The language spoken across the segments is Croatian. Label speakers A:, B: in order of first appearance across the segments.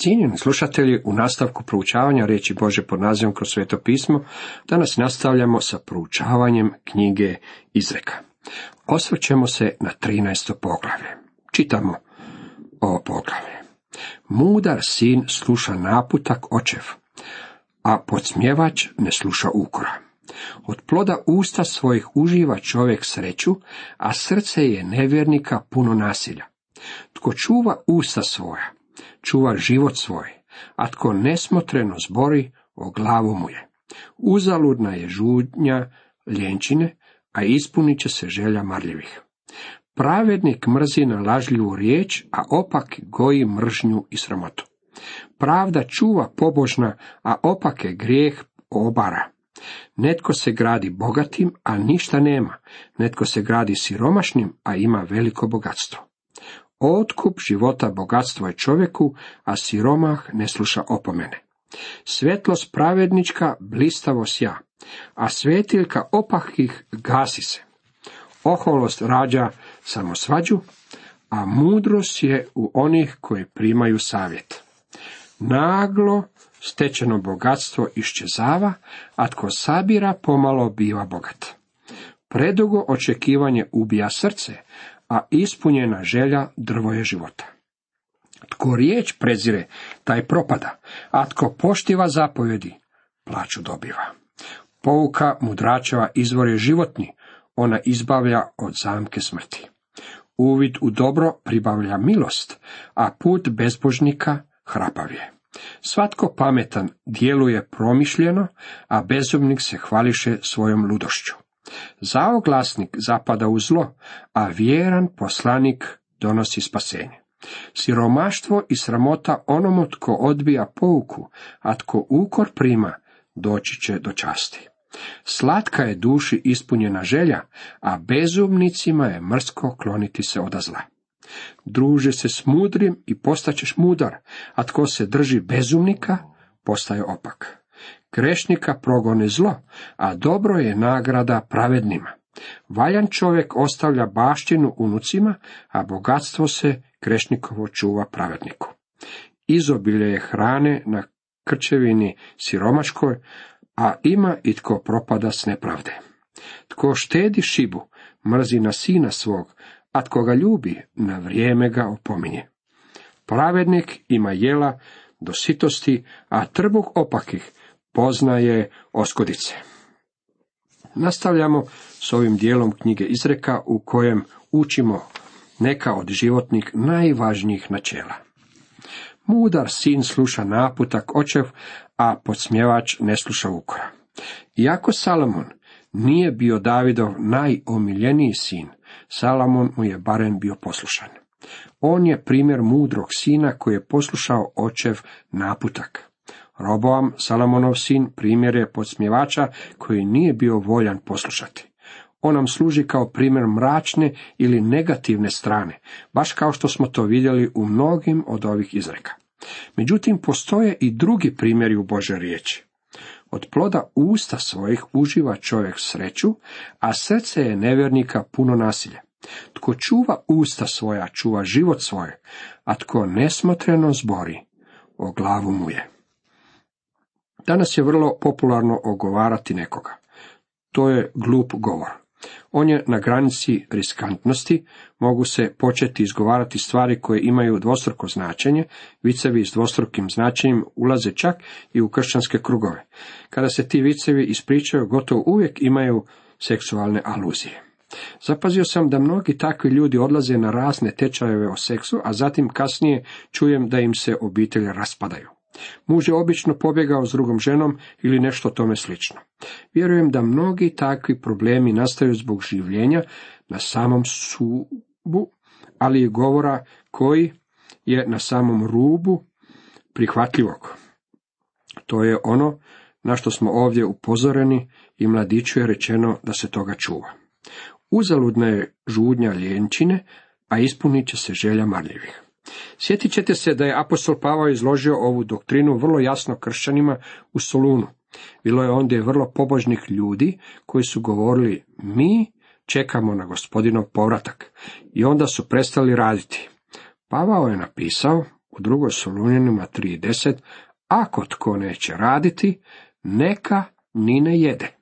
A: Cijenjeni slušatelji, u nastavku proučavanja riječi Bože pod nazivom kroz sveto pismo, danas nastavljamo sa proučavanjem knjige Izreka. Osvrćemo se na 13. poglavlje. Čitamo ovo poglavlje. Mudar sin sluša naputak očev, a podsmjevač ne sluša ukora. Od ploda usta svojih uživa čovjek sreću, a srce je nevjernika puno nasilja. Tko čuva usta svoja, čuva život svoj, a tko nesmotreno zbori, o glavu mu je. Uzaludna je žudnja ljenčine, a ispunit će se želja marljivih. Pravednik mrzi na lažljivu riječ, a opak goji mržnju i sramotu. Pravda čuva pobožna, a opak je grijeh obara. Netko se gradi bogatim, a ništa nema. Netko se gradi siromašnim, a ima veliko bogatstvo. Otkup života bogatstvo je čovjeku, a siromah ne sluša opomene. Svetlost pravednička blistavo sja, a svetiljka opakih gasi se. Oholost rađa samo svađu, a mudrost je u onih koji primaju savjet. Naglo stečeno bogatstvo iščezava, a tko sabira pomalo biva bogat. Predugo očekivanje ubija srce, a ispunjena želja drvo je života. Tko riječ prezire, taj propada, a tko poštiva zapovjedi, plaću dobiva. Pouka mudračeva izvor je životni, ona izbavlja od zamke smrti. Uvid u dobro pribavlja milost, a put bezbožnika hrapav je. Svatko pametan djeluje promišljeno, a bezumnik se hvališe svojom ludošću. Zaoglasnik zapada u zlo, a vjeran poslanik donosi spasenje. Siromaštvo i sramota onomu tko odbija pouku, a tko ukor prima, doći će do časti. Slatka je duši ispunjena želja, a bezumnicima je mrsko kloniti se od zla. Druže se s mudrim i postaćeš mudar, a tko se drži bezumnika, postaje opak. Grešnika progone zlo, a dobro je nagrada pravednima. Valjan čovjek ostavlja baštinu unucima, a bogatstvo se grešnikovo čuva pravedniku. Izobilje je hrane na krčevini siromaškoj, a ima i tko propada s nepravde. Tko štedi šibu, mrzi na sina svog, a tko ga ljubi, na vrijeme ga opominje. Pravednik ima jela do sitosti, a trbuh opakih poznaje oskodice. Nastavljamo s ovim dijelom knjige izreka u kojem učimo neka od životnih najvažnijih načela. Mudar sin sluša naputak očev, a podsmjevač ne sluša ukora. Iako Salomon nije bio Davidov najomiljeniji sin, Salomon mu je barem bio poslušan. On je primjer mudrog sina koji je poslušao očev naputak. Roboam, Salamonov sin, primjer je podsmjevača koji nije bio voljan poslušati. On nam služi kao primjer mračne ili negativne strane, baš kao što smo to vidjeli u mnogim od ovih izreka. Međutim, postoje i drugi primjeri u Bože riječi. Od ploda usta svojih uživa čovjek sreću, a srce je nevjernika puno nasilja. Tko čuva usta svoja, čuva život svoje, a tko nesmotreno zbori, o glavu mu je. Danas je vrlo popularno ogovarati nekoga. To je glup govor. On je na granici riskantnosti, mogu se početi izgovarati stvari koje imaju dvostruko značenje, vicevi s dvostrukim značenjem ulaze čak i u kršćanske krugove. Kada se ti vicevi ispričaju, gotovo uvijek imaju seksualne aluzije. Zapazio sam da mnogi takvi ljudi odlaze na razne tečajeve o seksu, a zatim kasnije čujem da im se obitelji raspadaju. Muž je obično pobjegao s drugom ženom ili nešto tome slično. Vjerujem da mnogi takvi problemi nastaju zbog življenja na samom subu, ali i govora koji je na samom rubu prihvatljivog. To je ono na što smo ovdje upozoreni i mladiću je rečeno da se toga čuva. Uzaludna je žudnja ljenčine, a ispunit će se želja marljivih. Sjetit ćete se da je apostol Pavao izložio ovu doktrinu vrlo jasno kršćanima u Solunu. Bilo je ondje vrlo pobožnih ljudi koji su govorili mi čekamo na gospodinov povratak i onda su prestali raditi. Pavao je napisao u drugoj Solunjanima 3.10, ako tko neće raditi, neka ni ne jede.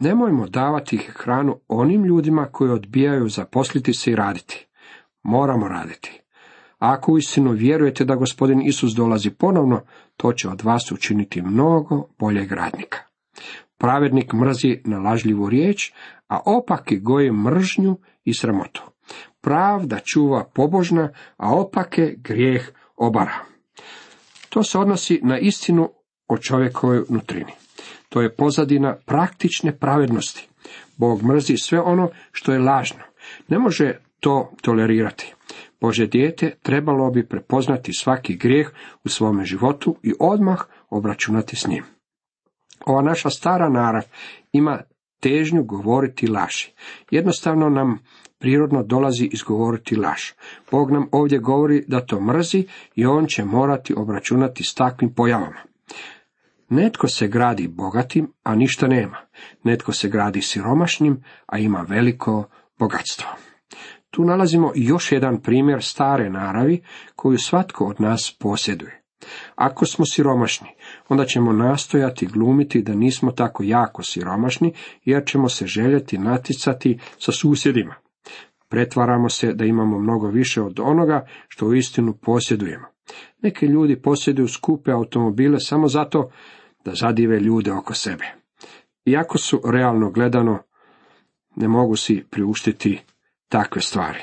A: Nemojmo davati hranu onim ljudima koji odbijaju zaposliti se i raditi. Moramo raditi. Ako uistinu vjerujete da gospodin Isus dolazi ponovno, to će od vas učiniti mnogo boljeg radnika. Pravednik mrzi na lažljivu riječ, a opaki goje mržnju i sramotu. Pravda čuva pobožna, a opake grijeh obara. To se odnosi na istinu o čovjekovoj nutrini. To je pozadina praktične pravednosti. Bog mrzi sve ono što je lažno. Ne može to tolerirati. Bože dijete trebalo bi prepoznati svaki grijeh u svome životu i odmah obračunati s njim. Ova naša stara narav ima težnju govoriti laži. Jednostavno nam prirodno dolazi izgovoriti laž. Bog nam ovdje govori da to mrzi i on će morati obračunati s takvim pojavama. Netko se gradi bogatim, a ništa nema. Netko se gradi siromašnim, a ima veliko bogatstvo. Tu nalazimo još jedan primjer stare naravi koju svatko od nas posjeduje. Ako smo siromašni, onda ćemo nastojati glumiti da nismo tako jako siromašni, jer ćemo se željeti naticati sa susjedima. Pretvaramo se da imamo mnogo više od onoga što u istinu posjedujemo. Neki ljudi posjeduju skupe automobile samo zato da zadive ljude oko sebe. Iako su realno gledano ne mogu si priuštiti takve stvari.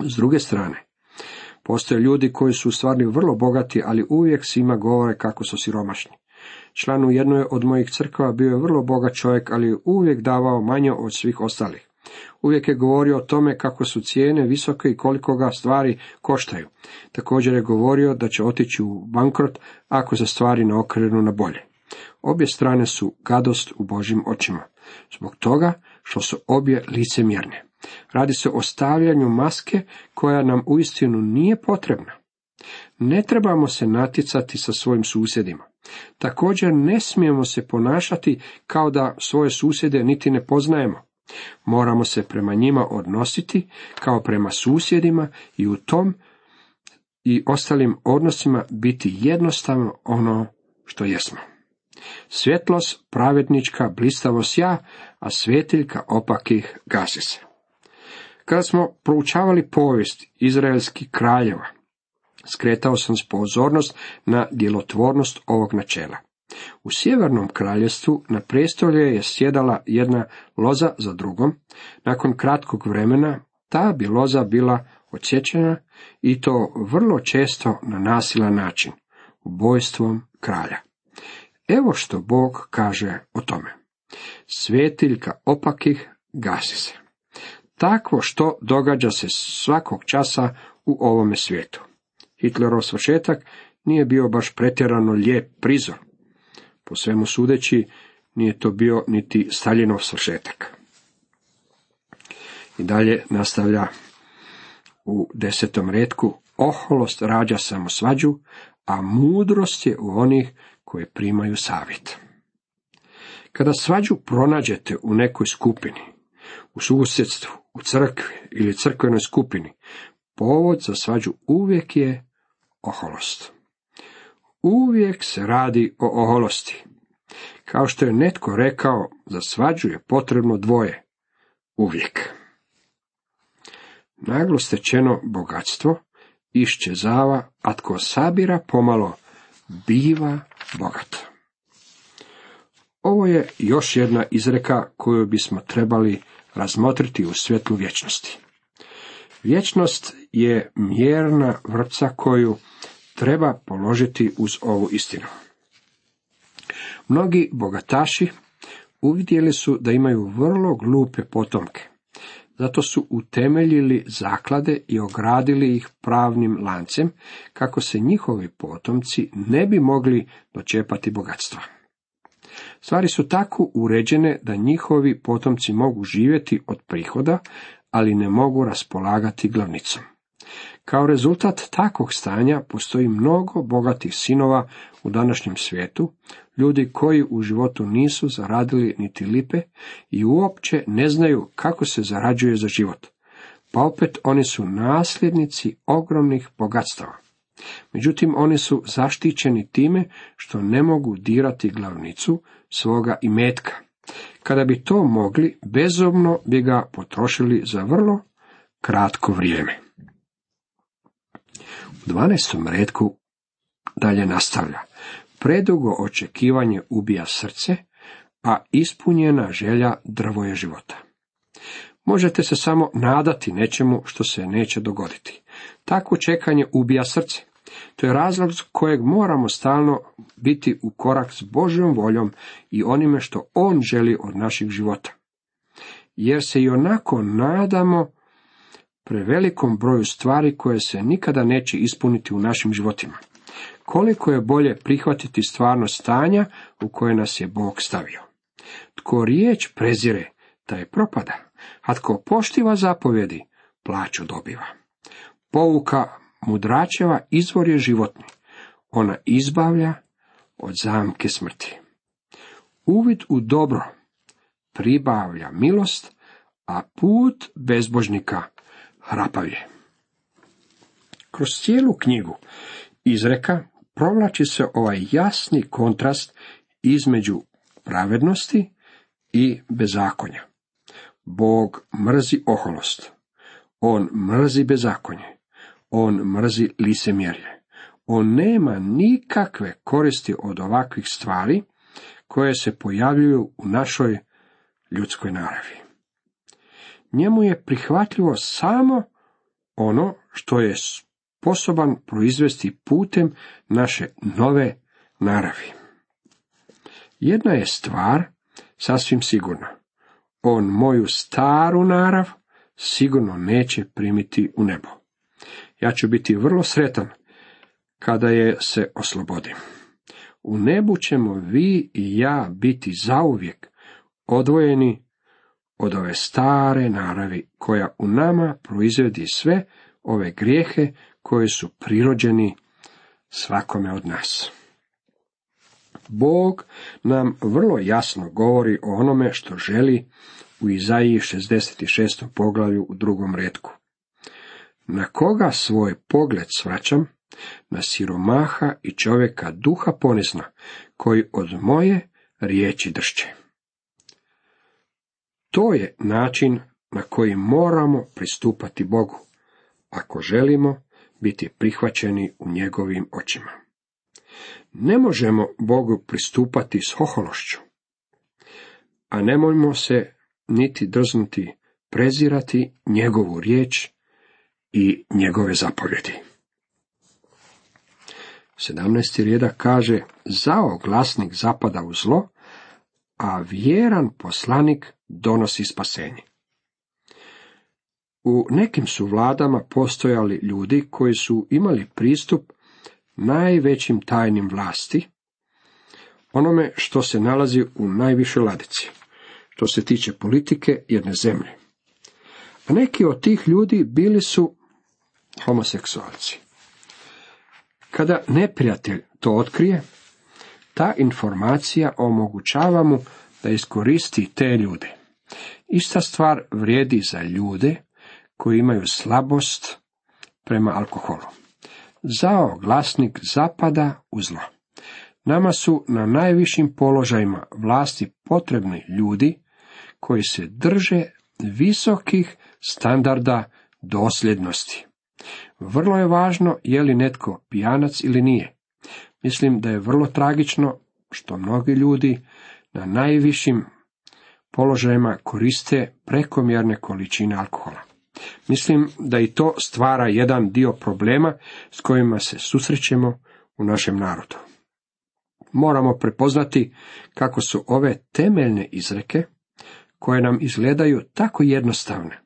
A: S druge strane, postoje ljudi koji su u stvari vrlo bogati, ali uvijek svima govore kako su siromašni. Član u jednoj od mojih crkava bio je vrlo bogat čovjek, ali je uvijek davao manje od svih ostalih. Uvijek je govorio o tome kako su cijene visoke i koliko ga stvari koštaju. Također je govorio da će otići u bankrot ako se stvari ne okrenu na bolje. Obje strane su gadost u Božim očima, zbog toga što su obje licemjerne. Radi se o stavljanju maske koja nam uistinu nije potrebna. Ne trebamo se naticati sa svojim susjedima. Također ne smijemo se ponašati kao da svoje susjede niti ne poznajemo. Moramo se prema njima odnositi kao prema susjedima i u tom i ostalim odnosima biti jednostavno ono što jesmo. Svjetlost pravednička blistavost ja, a svjetiljka opakih gasi se. Kada smo proučavali povijest izraelskih kraljeva, skretao sam pozornost na djelotvornost ovog načela. U sjevernom kraljestvu na prestolje je sjedala jedna loza za drugom. Nakon kratkog vremena ta bi loza bila odsječena i to vrlo često na nasilan način, ubojstvom kralja. Evo što Bog kaže o tome. Svetiljka opakih gasi se. Takvo što događa se svakog časa u ovome svijetu. Hitlerov svršetak nije bio baš pretjerano lijep prizor. Po svemu sudeći, nije to bio niti Staljinov svršetak. I dalje nastavlja u desetom redku, oholost rađa samo svađu, a mudrost je u onih koji primaju savjet. Kada svađu pronađete u nekoj skupini, u susjedstvu, u crkvi ili crkvenoj skupini, povod za svađu uvijek je oholost. Uvijek se radi o oholosti. Kao što je netko rekao, za svađu je potrebno dvoje. Uvijek. Naglo stečeno bogatstvo iščezava, a tko sabira pomalo, biva bogat. Ovo je još jedna izreka koju bismo trebali razmotriti u svjetlu vječnosti. Vječnost je mjerna vrca koju treba položiti uz ovu istinu. Mnogi bogataši uvidjeli su da imaju vrlo glupe potomke. Zato su utemeljili zaklade i ogradili ih pravnim lancem, kako se njihovi potomci ne bi mogli dočepati bogatstva. Stvari su tako uređene da njihovi potomci mogu živjeti od prihoda, ali ne mogu raspolagati glavnicom. Kao rezultat takvog stanja postoji mnogo bogatih sinova u današnjem svijetu, ljudi koji u životu nisu zaradili niti lipe i uopće ne znaju kako se zarađuje za život. pa opet oni su nasljednici ogromnih bogatstava. Međutim, oni su zaštićeni time što ne mogu dirati glavnicu svoga imetka. Kada bi to mogli, bezobno bi ga potrošili za vrlo kratko vrijeme. U 12. redku dalje nastavlja. Predugo očekivanje ubija srce, a ispunjena želja drvo je života. Možete se samo nadati nečemu što se neće dogoditi. Takvo čekanje ubija srce. To je razlog kojeg moramo stalno biti u korak s Božjom voljom i onime što On želi od naših života. Jer se i onako nadamo prevelikom broju stvari koje se nikada neće ispuniti u našim životima. Koliko je bolje prihvatiti stvarno stanja u koje nas je Bog stavio. Tko riječ prezire, taj propada, a tko poštiva zapovjedi, plaću dobiva. Pouka mudračeva izvor je životni. Ona izbavlja od zamke smrti. Uvid u dobro pribavlja milost, a put bezbožnika hrapav je. Kroz cijelu knjigu izreka provlači se ovaj jasni kontrast između pravednosti i bezakonja. Bog mrzi oholost. On mrzi bezakonje. On mrzi licemjerje. On nema nikakve koristi od ovakvih stvari koje se pojavljuju u našoj ljudskoj naravi. Njemu je prihvatljivo samo ono što je sposoban proizvesti putem naše nove naravi. Jedna je stvar sasvim sigurna. On moju staru narav sigurno neće primiti u nebo. Ja ću biti vrlo sretan kada je se oslobodim. U nebu ćemo vi i ja biti zauvijek odvojeni od ove stare naravi koja u nama proizvedi sve ove grijehe koji su prirođeni svakome od nas. Bog nam vrlo jasno govori o onome što želi u Izaiji 66. poglavlju u drugom redku. Na koga svoj pogled svraćam? Na siromaha i čovjeka duha ponizna, koji od moje riječi dršće. To je način na koji moramo pristupati Bogu, ako želimo biti prihvaćeni u njegovim očima. Ne možemo Bogu pristupati s ohološću, a nemojmo se niti drznuti prezirati njegovu riječ i njegove zapovjedi. 17. rijeda kaže, zao glasnik zapada u zlo, a vjeran poslanik donosi spasenje. U nekim su vladama postojali ljudi koji su imali pristup najvećim tajnim vlasti, onome što se nalazi u najvišoj ladici, što se tiče politike jedne zemlje. A neki od tih ljudi bili su homoseksualci. Kada neprijatelj to otkrije, ta informacija omogućava mu da iskoristi te ljude. Ista stvar vrijedi za ljude koji imaju slabost prema alkoholu. Zao glasnik zapada u zlo. Nama su na najvišim položajima vlasti potrebni ljudi koji se drže visokih standarda dosljednosti. Vrlo je važno je li netko pijanac ili nije. Mislim da je vrlo tragično što mnogi ljudi na najvišim položajima koriste prekomjerne količine alkohola. Mislim da i to stvara jedan dio problema s kojima se susrećemo u našem narodu. Moramo prepoznati kako su ove temeljne izreke, koje nam izgledaju tako jednostavne,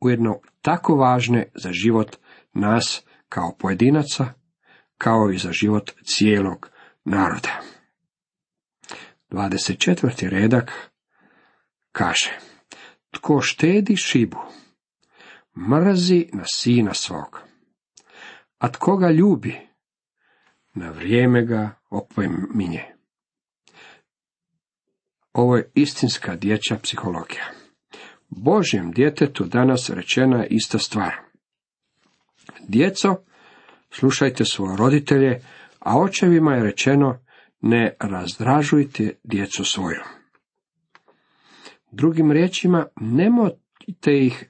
A: ujedno tako važne za život nas kao pojedinaca, kao i za život cijelog naroda. 24. redak kaže, tko štedi šibu, mrzi na sina svog, a tko ga ljubi, na vrijeme ga opominje. Ovo je istinska dječja psihologija. Božjem djetetu danas rečena je ista stvar. Djeco, slušajte svoje roditelje, a očevima je rečeno, ne razdražujte djecu svoju. Drugim riječima, nemojte ih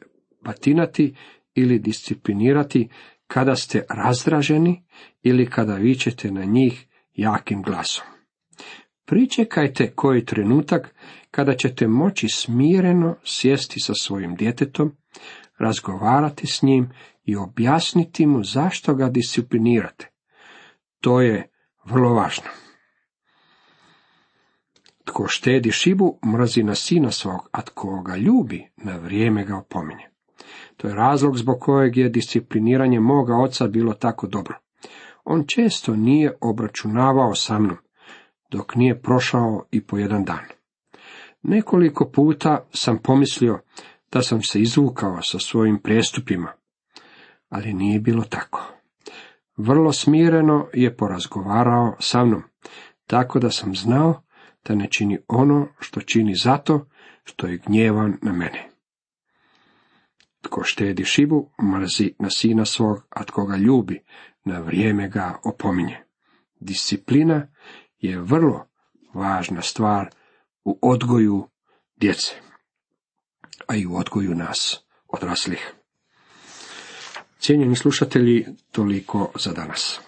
A: batinati ili disciplinirati kada ste razdraženi ili kada vičete na njih jakim glasom. Pričekajte koji trenutak kada ćete moći smireno sjesti sa svojim djetetom, razgovarati s njim i objasniti mu zašto ga disciplinirate. To je vrlo važno. Tko štedi šibu, mrzi na sina svog, a tko ga ljubi, na vrijeme ga opominje. To je razlog zbog kojeg je discipliniranje moga oca bilo tako dobro. On često nije obračunavao sa mnom, dok nije prošao i po jedan dan. Nekoliko puta sam pomislio da sam se izvukao sa svojim prijestupima, ali nije bilo tako. Vrlo smireno je porazgovarao sa mnom, tako da sam znao da ne čini ono što čini zato što je gnjevan na mene. Tko štedi šibu, mrzi na sina svog, a tko ga ljubi, na vrijeme ga opominje. Disciplina je vrlo važna stvar u odgoju djece, a i u odgoju nas, odraslih. Cijenjeni slušatelji, toliko za danas.